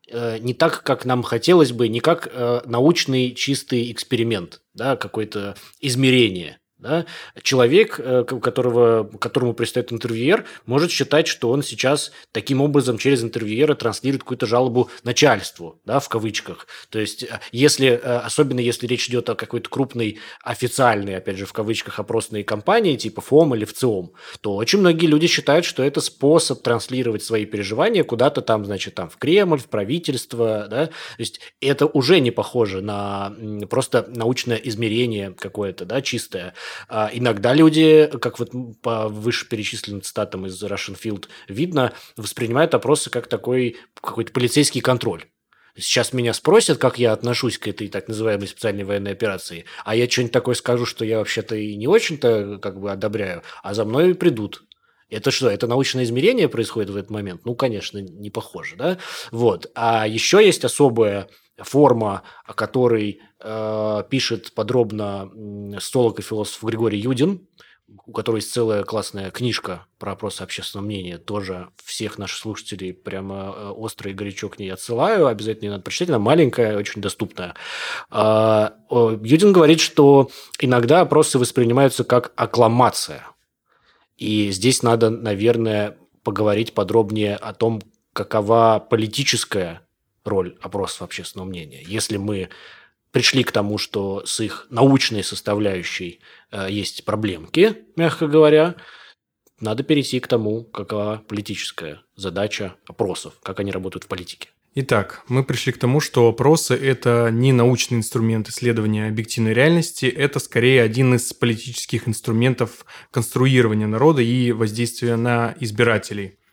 [SPEAKER 1] Э, не так, как нам хотелось бы, не как э, научный чистый эксперимент, да, какое-то измерение. Да? Человек, э, которого, которому предстоит интервьюер, может считать, что он сейчас таким образом через интервьюера транслирует какую-то жалобу начальству, да, в кавычках. То есть, э, если, э, особенно если речь идет о какой-то крупной официальной, опять же, в кавычках, опросной компании, типа ФОМ или ВЦИОМ, то очень многие люди считают, что это способ транслировать свои переживания куда-то там, значит, там в Кремль, в правительство, да, то есть это уже не похоже на просто научное измерение какое-то, да, чистое. А иногда люди, как вот по вышеперечисленным цитатам из Russian Field видно, воспринимают опросы как такой какой-то полицейский контроль. Сейчас меня спросят, как я отношусь к этой так называемой специальной военной операции, а я что-нибудь такое скажу, что я вообще-то и не очень-то как бы одобряю, а за мной придут. Это что, это научное измерение происходит в этот момент? Ну, конечно, не похоже, да? Вот. А еще есть особая форма, о которой э, пишет подробно столок и философ Григорий Юдин, у которого есть целая классная книжка про опросы общественного мнения. Тоже всех наших слушателей прямо э, остро и горячо к ней отсылаю. Обязательно надо прочитать. Она маленькая, очень доступная. Э, Юдин говорит, что иногда опросы воспринимаются как аккламация. И здесь надо, наверное, поговорить подробнее о том, какова политическая роль опросов общественного мнения. Если мы пришли к тому, что с их научной составляющей э, есть проблемки, мягко говоря, надо перейти к тому, какова политическая задача опросов, как они работают в политике.
[SPEAKER 2] Итак, мы пришли к тому, что опросы – это не научный инструмент исследования объективной реальности, это скорее один из политических инструментов конструирования народа и воздействия на избирателей –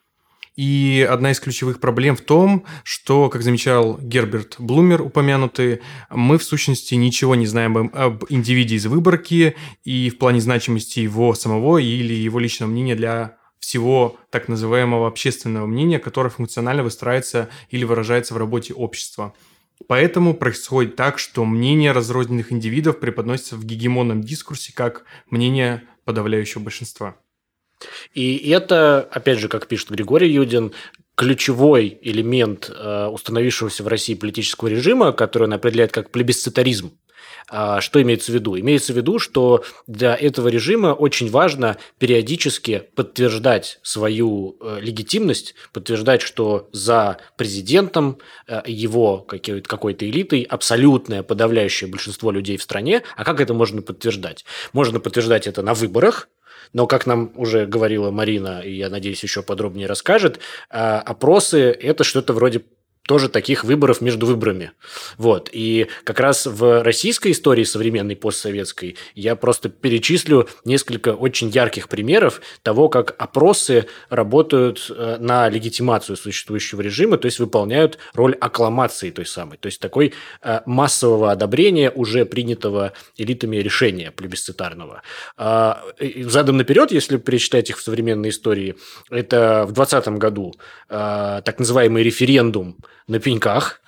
[SPEAKER 2] и одна из ключевых проблем в том, что, как замечал Герберт Блумер, упомянутый, мы в сущности ничего не знаем об индивиде из выборки и в плане значимости его самого или его личного мнения для всего так называемого общественного мнения, которое функционально выстраивается или выражается в работе общества. Поэтому происходит так, что мнение разрозненных индивидов преподносится в гегемонном дискурсе как мнение подавляющего большинства.
[SPEAKER 1] И это, опять же, как пишет Григорий Юдин, ключевой элемент э, установившегося в России политического режима, который он определяет как плебисцитаризм. А, что имеется в виду? Имеется в виду, что для этого режима очень важно периодически подтверждать свою э, легитимность, подтверждать, что за президентом, э, его какой-то элитой абсолютное подавляющее большинство людей в стране. А как это можно подтверждать? Можно подтверждать это на выборах, но, как нам уже говорила Марина, и я надеюсь, еще подробнее расскажет, а, опросы – это что-то вроде тоже таких выборов между выборами. Вот. И как раз в российской истории современной постсоветской я просто перечислю несколько очень ярких примеров того, как опросы работают э, на легитимацию существующего режима, то есть выполняют роль аккламации той самой, то есть такой э, массового одобрения уже принятого элитами решения плебисцитарного. А, задом наперед, если перечитать их в современной истории, это в 2020 году э, так называемый референдум – на пеньках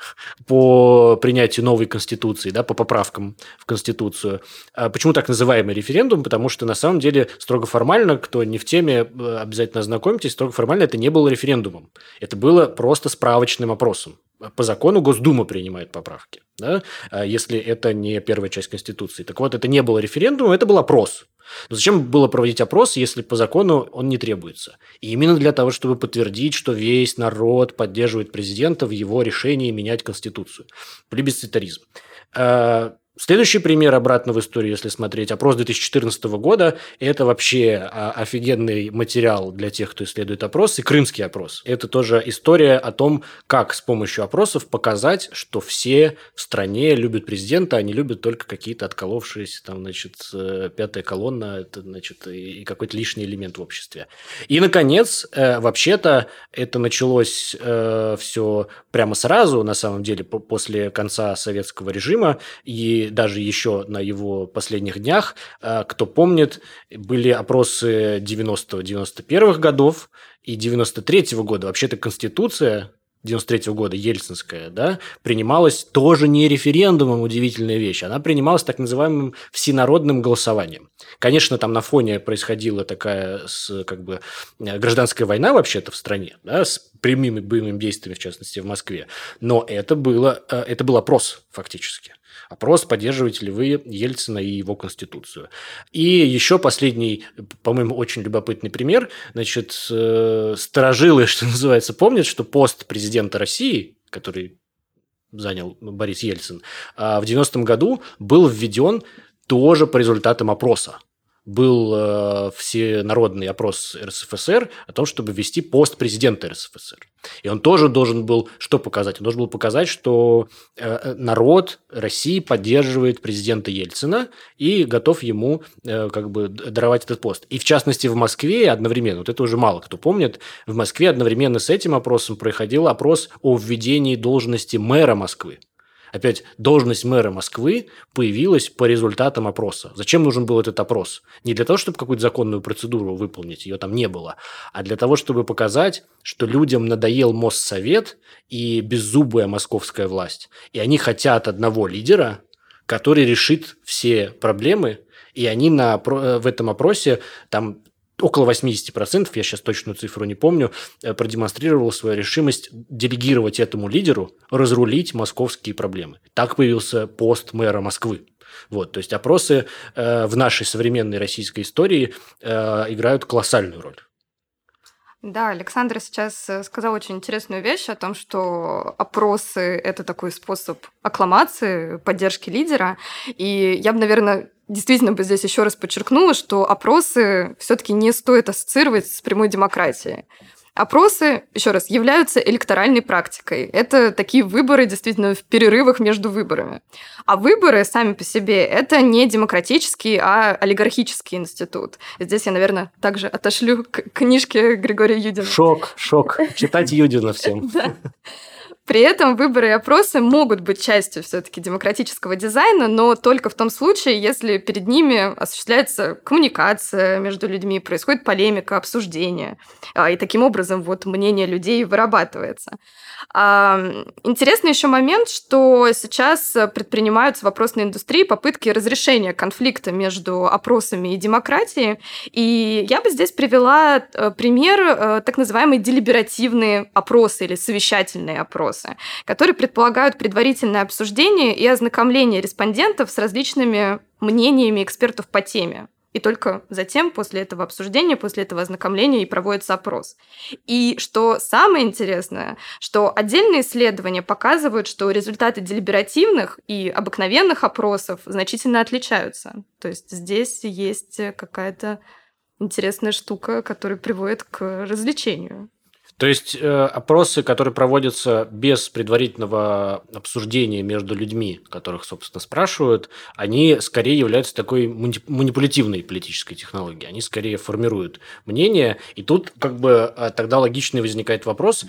[SPEAKER 1] по принятию новой конституции, да, по поправкам в конституцию. А почему так называемый референдум? Потому что на самом деле строго формально, кто не в теме, э, обязательно ознакомьтесь, строго формально это не было референдумом. Это было просто справочным опросом. По закону Госдума принимает поправки, да, а если это не первая часть Конституции. Так вот, это не было референдумом, это был опрос. Но зачем было проводить опрос, если по закону он не требуется? И именно для того, чтобы подтвердить, что весь народ поддерживает президента в его решении менять Конституцию. Плебисцитаризм. Следующий пример обратно в историю, если смотреть, опрос 2014 года, это вообще а, офигенный материал для тех, кто исследует опросы, крымский опрос. Это тоже история о том, как с помощью опросов показать, что все в стране любят президента, а не любят только какие-то отколовшиеся, там, значит, э, пятая колонна, это, значит, и какой-то лишний элемент в обществе. И, наконец, э, вообще-то это началось э, все прямо сразу, на самом деле, после конца советского режима, и даже еще на его последних днях, э, кто помнит, были опросы 90-91 годов и 93 -го года. Вообще-то Конституция 93 -го года, Ельцинская, да, принималась тоже не референдумом, удивительная вещь, она принималась так называемым всенародным голосованием. Конечно, там на фоне происходила такая с, как бы, гражданская война вообще-то в стране, да, с прямыми боевыми действиями, в частности, в Москве, но это, было, э, это был опрос фактически. Опрос, поддерживаете ли вы Ельцина и его конституцию. И еще последний, по-моему, очень любопытный пример. Значит, э, сторожилы, что называется, помнят, что пост президента России, который занял Борис Ельцин, а в 90-м году был введен тоже по результатам опроса был э, всенародный опрос РСФСР о том, чтобы ввести пост президента РСФСР. И он тоже должен был что показать? Он должен был показать, что э, народ России поддерживает президента Ельцина и готов ему э, как бы даровать этот пост. И в частности в Москве одновременно, вот это уже мало кто помнит, в Москве одновременно с этим опросом проходил опрос о введении должности мэра Москвы. Опять, должность мэра Москвы появилась по результатам опроса. Зачем нужен был этот опрос? Не для того, чтобы какую-то законную процедуру выполнить, ее там не было, а для того, чтобы показать, что людям надоел Моссовет и беззубая московская власть. И они хотят одного лидера, который решит все проблемы, и они на, в этом опросе там около 80%, я сейчас точную цифру не помню, э, продемонстрировал свою решимость делегировать этому лидеру разрулить московские проблемы. Так появился пост мэра Москвы. Вот, то есть опросы э, в нашей современной российской истории э, играют колоссальную роль.
[SPEAKER 3] Да, Александр сейчас э, сказал очень интересную вещь о том, что опросы – это такой способ аккламации, поддержки лидера. И я бы, наверное, действительно бы здесь еще раз подчеркнула, что опросы все-таки не стоит ассоциировать с прямой демократией. Опросы, еще раз, являются электоральной практикой. Это такие выборы действительно в перерывах между выборами. А выборы сами по себе это не демократический, а олигархический институт. Здесь я, наверное, также отошлю к книжке Григория Юдина.
[SPEAKER 1] Шок, шок. Читать Юдина всем.
[SPEAKER 3] При этом выборы и опросы могут быть частью все-таки демократического дизайна, но только в том случае, если перед ними осуществляется коммуникация между людьми, происходит полемика, обсуждение, а, и таким образом вот мнение людей вырабатывается. Интересный еще момент, что сейчас предпринимаются в вопросной индустрии попытки разрешения конфликта между опросами и демократией. И я бы здесь привела э, пример э, так называемые делиберативные опросы или совещательные опросы, которые предполагают предварительное обсуждение и ознакомление респондентов с различными мнениями экспертов по теме. И только затем, после этого обсуждения, после этого ознакомления и проводится опрос. И что самое интересное, что отдельные исследования показывают, что результаты делиберативных и обыкновенных опросов значительно отличаются. То есть здесь есть какая-то интересная штука, которая приводит к развлечению.
[SPEAKER 1] То есть э, опросы, которые проводятся без предварительного обсуждения между людьми, которых, собственно, спрашивают, они скорее являются такой манипулятивной политической технологией. Они скорее формируют мнение. И тут как бы э, тогда логичный возникает вопрос,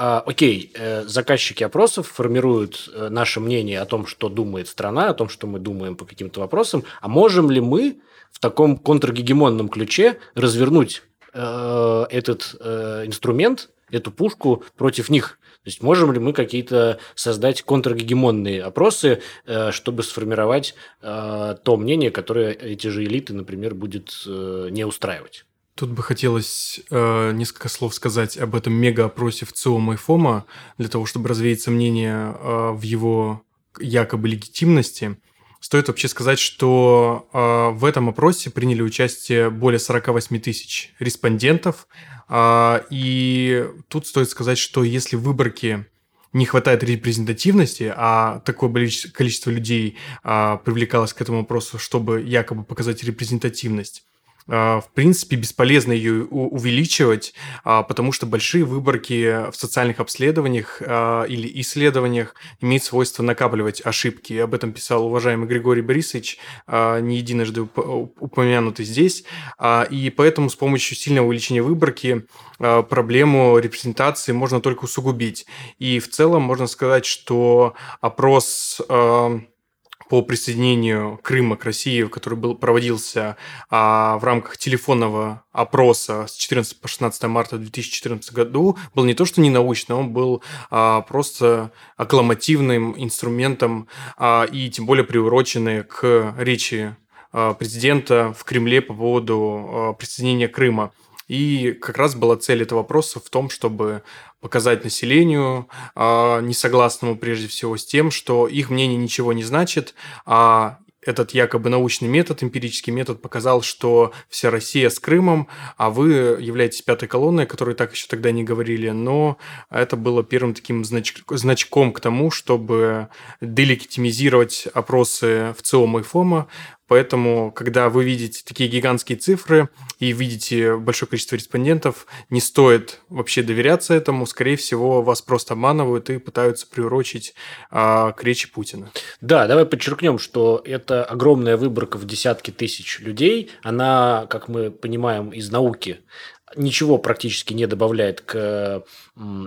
[SPEAKER 1] а, окей, э, заказчики опросов формируют наше мнение о том, что думает страна, о том, что мы думаем по каким-то вопросам, а можем ли мы в таком контргегемонном ключе развернуть Э, этот э, инструмент, эту пушку против них. То есть можем ли мы какие-то создать контргегемонные опросы, э, чтобы сформировать то мнение, которое эти же элиты, например, будет не устраивать?
[SPEAKER 2] Тут бы хотелось э, несколько слов сказать об этом мега-опросе в ЦИОМа и ФОМа, для того, чтобы развеять сомнения э, в его якобы легитимности. Стоит вообще сказать, что э, в этом опросе приняли участие более 48 тысяч респондентов. Э, и тут стоит сказать, что если в выборке не хватает репрезентативности, а такое количество людей э, привлекалось к этому опросу, чтобы якобы показать репрезентативность, а, в принципе, бесполезно ее увеличивать, а, потому что большие выборки в социальных обследованиях а, или исследованиях имеют свойство накапливать ошибки. Об этом писал уважаемый Григорий Борисович, не единожды упомянутый здесь. И поэтому с помощью сильного увеличения выборки проблему репрезентации можно только усугубить. И в целом можно сказать, что опрос по присоединению Крыма к России, который был, проводился а, в рамках телефонного опроса с 14 по 16 марта 2014 году, был не то что не научный, он был а, просто аккламативным инструментом а, и тем более приуроченный к речи а, президента в Кремле по поводу а, присоединения Крыма. И как раз была цель этого вопроса в том, чтобы показать населению, э, несогласному прежде всего с тем, что их мнение ничего не значит, а этот якобы научный метод, эмпирический метод показал, что вся Россия с Крымом, а вы являетесь пятой колонной, которой так еще тогда не говорили, но это было первым таким знач... значком к тому, чтобы делегитимизировать опросы в ЦИОМа и ФОМа, Поэтому, когда вы видите такие гигантские цифры и видите большое количество респондентов, не стоит вообще доверяться этому. Скорее всего, вас просто обманывают и пытаются приурочить а, к речи Путина.
[SPEAKER 1] Да, давай подчеркнем, что это огромная выборка в десятки тысяч людей. Она, как мы понимаем из науки, ничего практически не добавляет к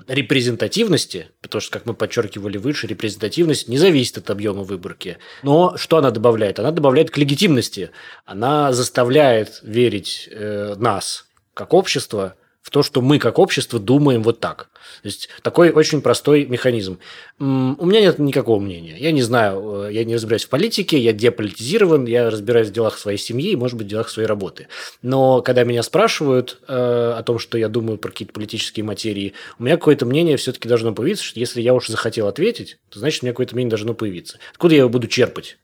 [SPEAKER 1] репрезентативности, потому что, как мы подчеркивали выше, репрезентативность не зависит от объема выборки. Но что она добавляет? Она добавляет к легитимности. Она заставляет верить э, нас, как общество, в то, что мы как общество думаем вот так. То есть такой очень простой механизм. У меня нет никакого мнения. Я не знаю, э, я не разбираюсь в политике, я деполитизирован, я разбираюсь в делах своей семьи и, может быть, в делах своей работы. Но когда меня спрашивают э, о том, что я думаю про какие-то политические материи, у меня какое-то мнение все-таки должно появиться, что если я уж захотел ответить, то значит, у меня какое-то мнение должно появиться. Откуда я его буду черпать?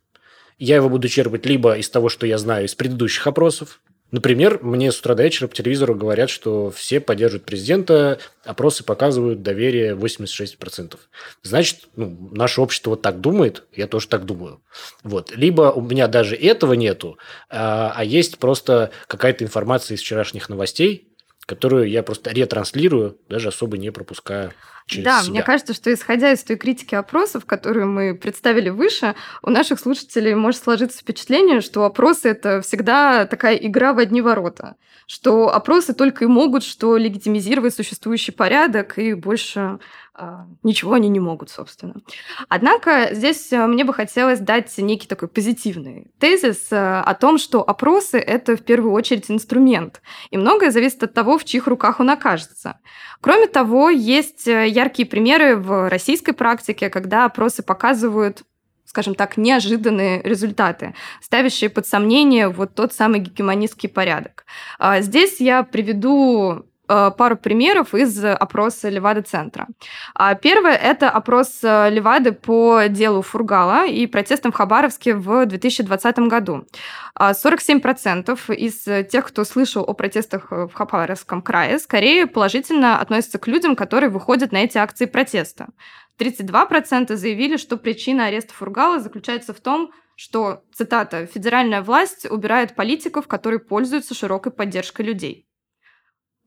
[SPEAKER 1] Я его буду черпать либо из того, что я знаю из предыдущих опросов, Например, мне с утра до вечера по телевизору говорят, что все поддерживают президента, опросы показывают доверие 86%. Значит, ну, наше общество вот так думает, я тоже так думаю. Вот. Либо у меня даже этого нету, а, а есть просто какая-то информация из вчерашних новостей, которую я просто ретранслирую, даже особо не пропуская через
[SPEAKER 3] да,
[SPEAKER 1] себя.
[SPEAKER 3] мне кажется, что исходя из той критики опросов, которую мы представили выше, у наших слушателей может сложиться впечатление, что опросы это всегда такая игра в одни ворота, что опросы только и могут что легитимизировать существующий порядок и больше ничего они не могут, собственно. Однако здесь э, мне бы хотелось дать некий такой позитивный тезис э, о том, что опросы — это в первую очередь инструмент, и многое зависит от того, в чьих руках он окажется. Кроме того, есть э, яркие примеры в российской практике, когда опросы показывают скажем так, неожиданные результаты, ставящие под сомнение вот тот самый гегемонистский порядок. А, здесь я приведу пару примеров из опроса Левады-центра. А, первое – это опрос э, Левады по делу Фургала и протестам в Хабаровске в 2020 году. 47% а, из тех, кто слышал о протестах в Хабаровском крае, скорее положительно относятся к людям, которые выходят на эти акции протеста. 32% заявили, что причина ареста Фургала заключается в том, что, цитата, «федеральная власть убирает политиков, которые пользуются широкой поддержкой людей».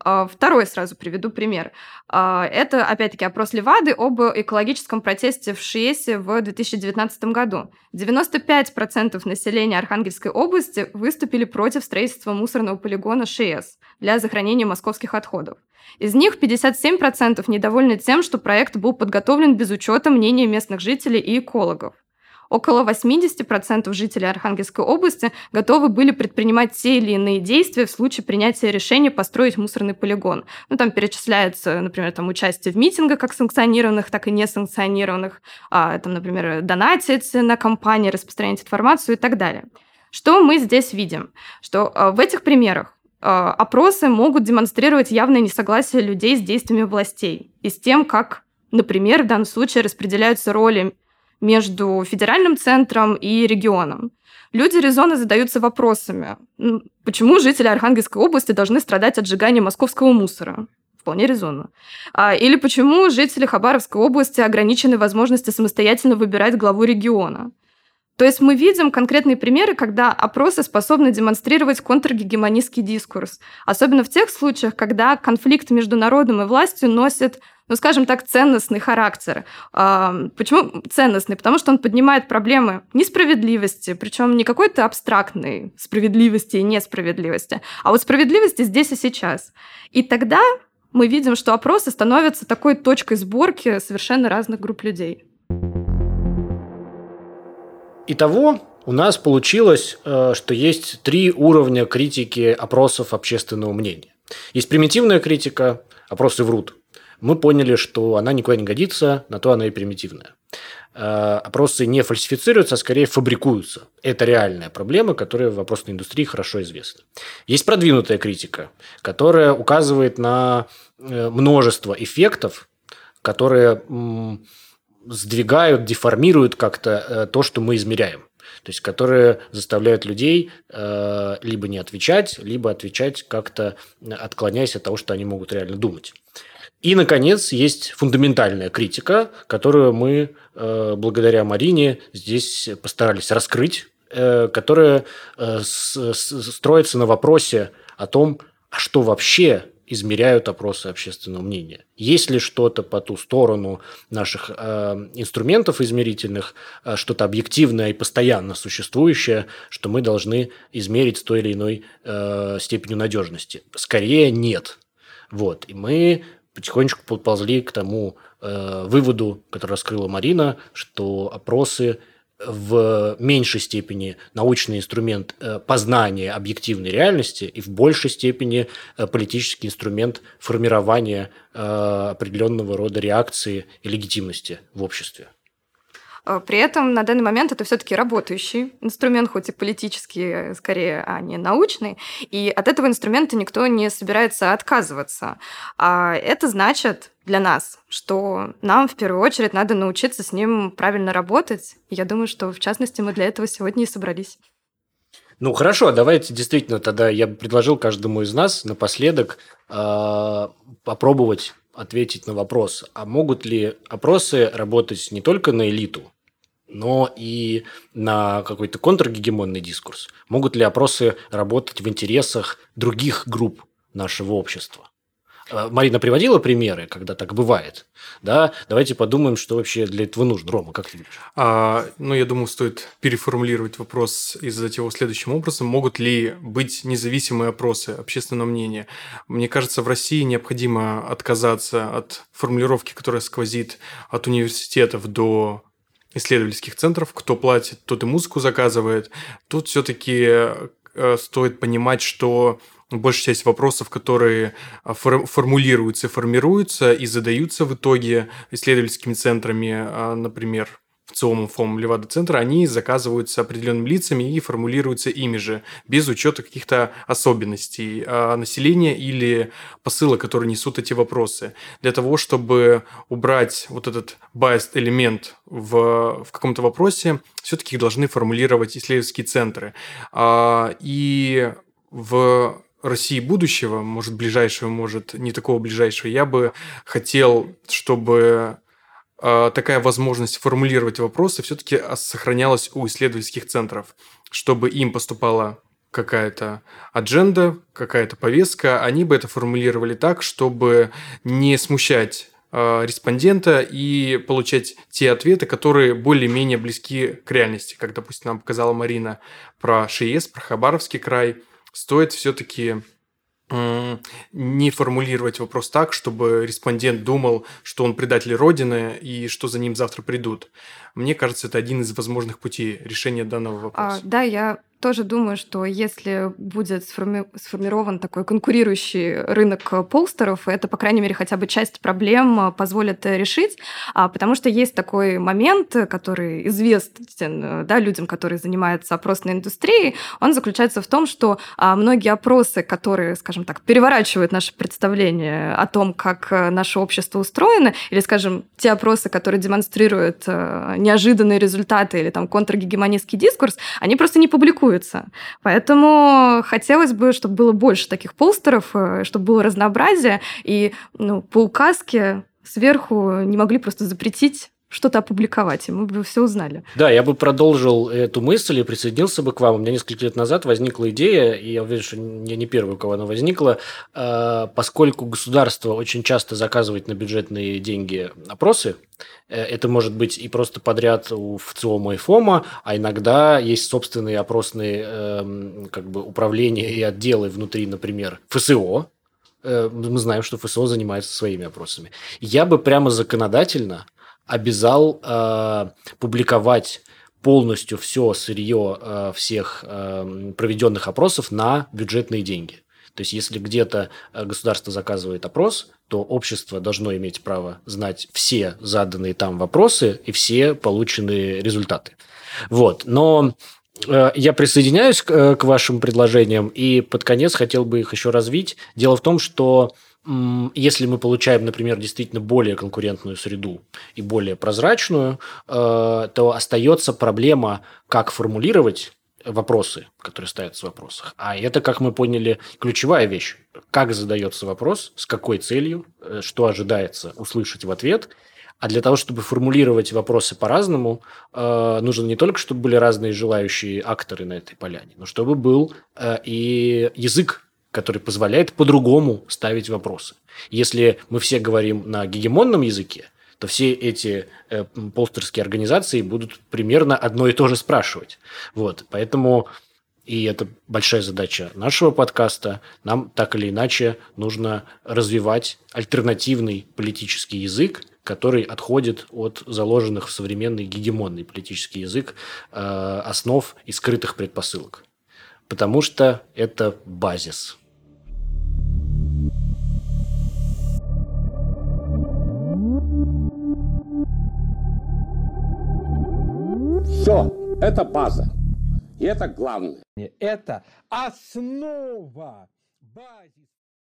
[SPEAKER 3] А, второй сразу приведу пример. А, это, опять-таки, опрос Левады об экологическом протесте в Шиесе в 2019 году. 95% населения Архангельской области выступили против строительства мусорного полигона ШИЭС для захоронения московских отходов. Из них 57% недовольны тем, что проект был подготовлен без учета мнения местных жителей и экологов. Около 80% жителей Архангельской области готовы были предпринимать те или иные действия в случае принятия решения построить мусорный полигон. Ну, там перечисляется, например, там участие в митингах как санкционированных, так и несанкционированных, а, там, например, донатить на компании, распространять информацию и так далее. Что мы здесь видим? Что а, в этих примерах а, опросы могут демонстрировать явное несогласие людей с действиями властей и с тем, как, например, в данном случае распределяются роли между федеральным центром и регионом. Люди резонно задаются вопросами, почему жители Архангельской области должны страдать от сжигания московского мусора? Вполне резонно. А, или почему жители Хабаровской области ограничены возможности самостоятельно выбирать главу региона? То есть мы видим конкретные примеры, когда опросы способны демонстрировать контргегемонистский дискурс. Особенно в тех случаях, когда конфликт между народом и властью носит ну, скажем так, ценностный характер. А, почему ценностный? Потому что он поднимает проблемы несправедливости, причем не какой-то абстрактной справедливости и несправедливости, а вот справедливости здесь и сейчас. И тогда мы видим, что опросы становятся такой точкой сборки совершенно разных групп людей.
[SPEAKER 1] Итого у нас получилось, э, что есть три уровня критики опросов общественного мнения. Есть примитивная критика, опросы врут. Мы поняли, что она никуда не годится, на то она и примитивная. Э, опросы не фальсифицируются, а скорее фабрикуются. Это реальная проблема, которая в опросной индустрии хорошо известна. Есть продвинутая критика, которая указывает на э, множество эффектов, которые сдвигают, деформируют как-то э, то, что мы измеряем. То есть, которые заставляют людей либо не отвечать, либо отвечать как-то отклоняясь от того, что они могут реально думать. И, наконец, есть фундаментальная критика, которую мы, э, благодаря Марине, здесь постарались раскрыть, э, которая э, строится на вопросе о том, а что вообще измеряют опросы общественного мнения. Есть ли что-то по ту сторону наших э, инструментов измерительных, э, что-то объективное и постоянно существующее, что мы должны измерить с той или иной э, степенью надежности? Скорее нет. Вот. И мы потихонечку подползли к тому э, выводу, который раскрыла Марина, что опросы в меньшей степени научный инструмент э, познания объективной реальности и в большей степени э, политический инструмент формирования э, определенного рода реакции и легитимности в обществе.
[SPEAKER 3] При этом на данный момент это все-таки работающий инструмент, хоть и политический, скорее, а не научный. И от этого инструмента никто не собирается отказываться. А это значит, для нас, что нам в первую очередь надо научиться с ним правильно работать. Я думаю, что в частности мы для этого сегодня и собрались.
[SPEAKER 1] Ну хорошо, давайте действительно тогда я бы предложил каждому из нас напоследок э, попробовать ответить на вопрос, а могут ли опросы работать не только на элиту, но и на какой-то контргегемонный дискурс? Могут ли опросы работать в интересах других групп нашего общества? Э, Марина приводила примеры, когда так бывает. Да? Давайте подумаем, что вообще для этого нужно. Рома, как ты видишь?
[SPEAKER 2] А, ну, я думаю, стоит переформулировать вопрос и задать его следующим образом. Могут ли быть независимые опросы общественного мнения? Мне кажется, в России необходимо отказаться от формулировки, которая сквозит от университетов до исследовательских центров. Кто платит, тот и музыку заказывает. Тут все-таки э, стоит понимать, что большая часть вопросов, которые а, формулируются, формируются и задаются в итоге исследовательскими центрами, а, например, в ЦИОМ, ФОМ, Левада-центра, они заказываются определенными лицами и формулируются ими же, без учета каких-то особенностей а, населения или посыла, которые несут эти вопросы. Для того, чтобы убрать вот этот biased элемент в, в каком-то вопросе, все-таки их должны формулировать исследовательские центры. И в России будущего, может, ближайшего, может, не такого ближайшего, я бы хотел, чтобы такая возможность формулировать вопросы все-таки сохранялась у исследовательских центров, чтобы им поступала какая-то адженда, какая-то повестка, они бы это формулировали так, чтобы не смущать э, респондента и получать те ответы, которые более-менее близки к реальности, как, допустим, нам показала Марина про ШИЭС, про Хабаровский край – стоит все-таки не формулировать вопрос так, чтобы респондент думал, что он предатель Родины и что за ним завтра придут. Мне кажется, это один из возможных путей решения данного а, вопроса.
[SPEAKER 3] А, да, я тоже думаю, что если будет сформи- сформирован такой конкурирующий рынок полстеров, это, по крайней мере, хотя бы часть проблем позволит решить, а, потому что есть такой момент, который известен да, людям, которые занимаются опросной индустрией, он заключается в том, что а, многие опросы, которые, скажем так, переворачивают наше представление о том, как наше общество устроено, или, скажем, те опросы, которые демонстрируют неожиданные результаты или там контргегемонистский дискурс, они просто не публикуют публикуется. Поэтому хотелось бы, чтобы было больше таких постеров, э, чтобы было разнообразие, и ну, по указке сверху не могли просто запретить что-то опубликовать, и мы бы все узнали.
[SPEAKER 1] Да, я бы продолжил эту мысль и присоединился бы к вам. У меня несколько лет назад возникла идея, и я уверен, что я не первый, у кого она возникла, э, поскольку государство очень часто заказывает на бюджетные деньги опросы, э, это может быть и просто подряд у ВЦИОМа и ФОМа, а иногда есть собственные опросные эм, как бы, управления и отделы внутри, например, ФСО, э, мы знаем, что ФСО занимается своими опросами. Я бы прямо законодательно обязал э, публиковать полностью все сырье э, всех э, проведенных опросов на бюджетные деньги. То есть, если где-то э, государство заказывает опрос, то общество должно иметь право знать все заданные там вопросы и все полученные результаты. Вот. Но э, я присоединяюсь э, к вашим предложениям и под конец хотел бы их еще развить. Дело в том, что если мы получаем, например, действительно более конкурентную среду и более прозрачную, э, то остается проблема, как формулировать вопросы, которые ставятся в вопросах. А это, как мы поняли, ключевая вещь. Как задается вопрос, с какой целью, э, что ожидается услышать в ответ. А для того, чтобы формулировать вопросы по-разному, э, нужно не только, чтобы были разные желающие акторы на этой поляне, но чтобы был и язык который позволяет по-другому ставить вопросы. Если мы все говорим на гегемонном языке, то все эти э, полстерские организации будут примерно одно и то же спрашивать. Вот, поэтому и это большая задача нашего подкаста. Нам так или иначе нужно развивать альтернативный политический язык, который отходит от заложенных в современный гегемонный политический язык э, основ и скрытых предпосылок. Потому что это базис.
[SPEAKER 4] Все, это база. И это главное.
[SPEAKER 5] Это основа, базис.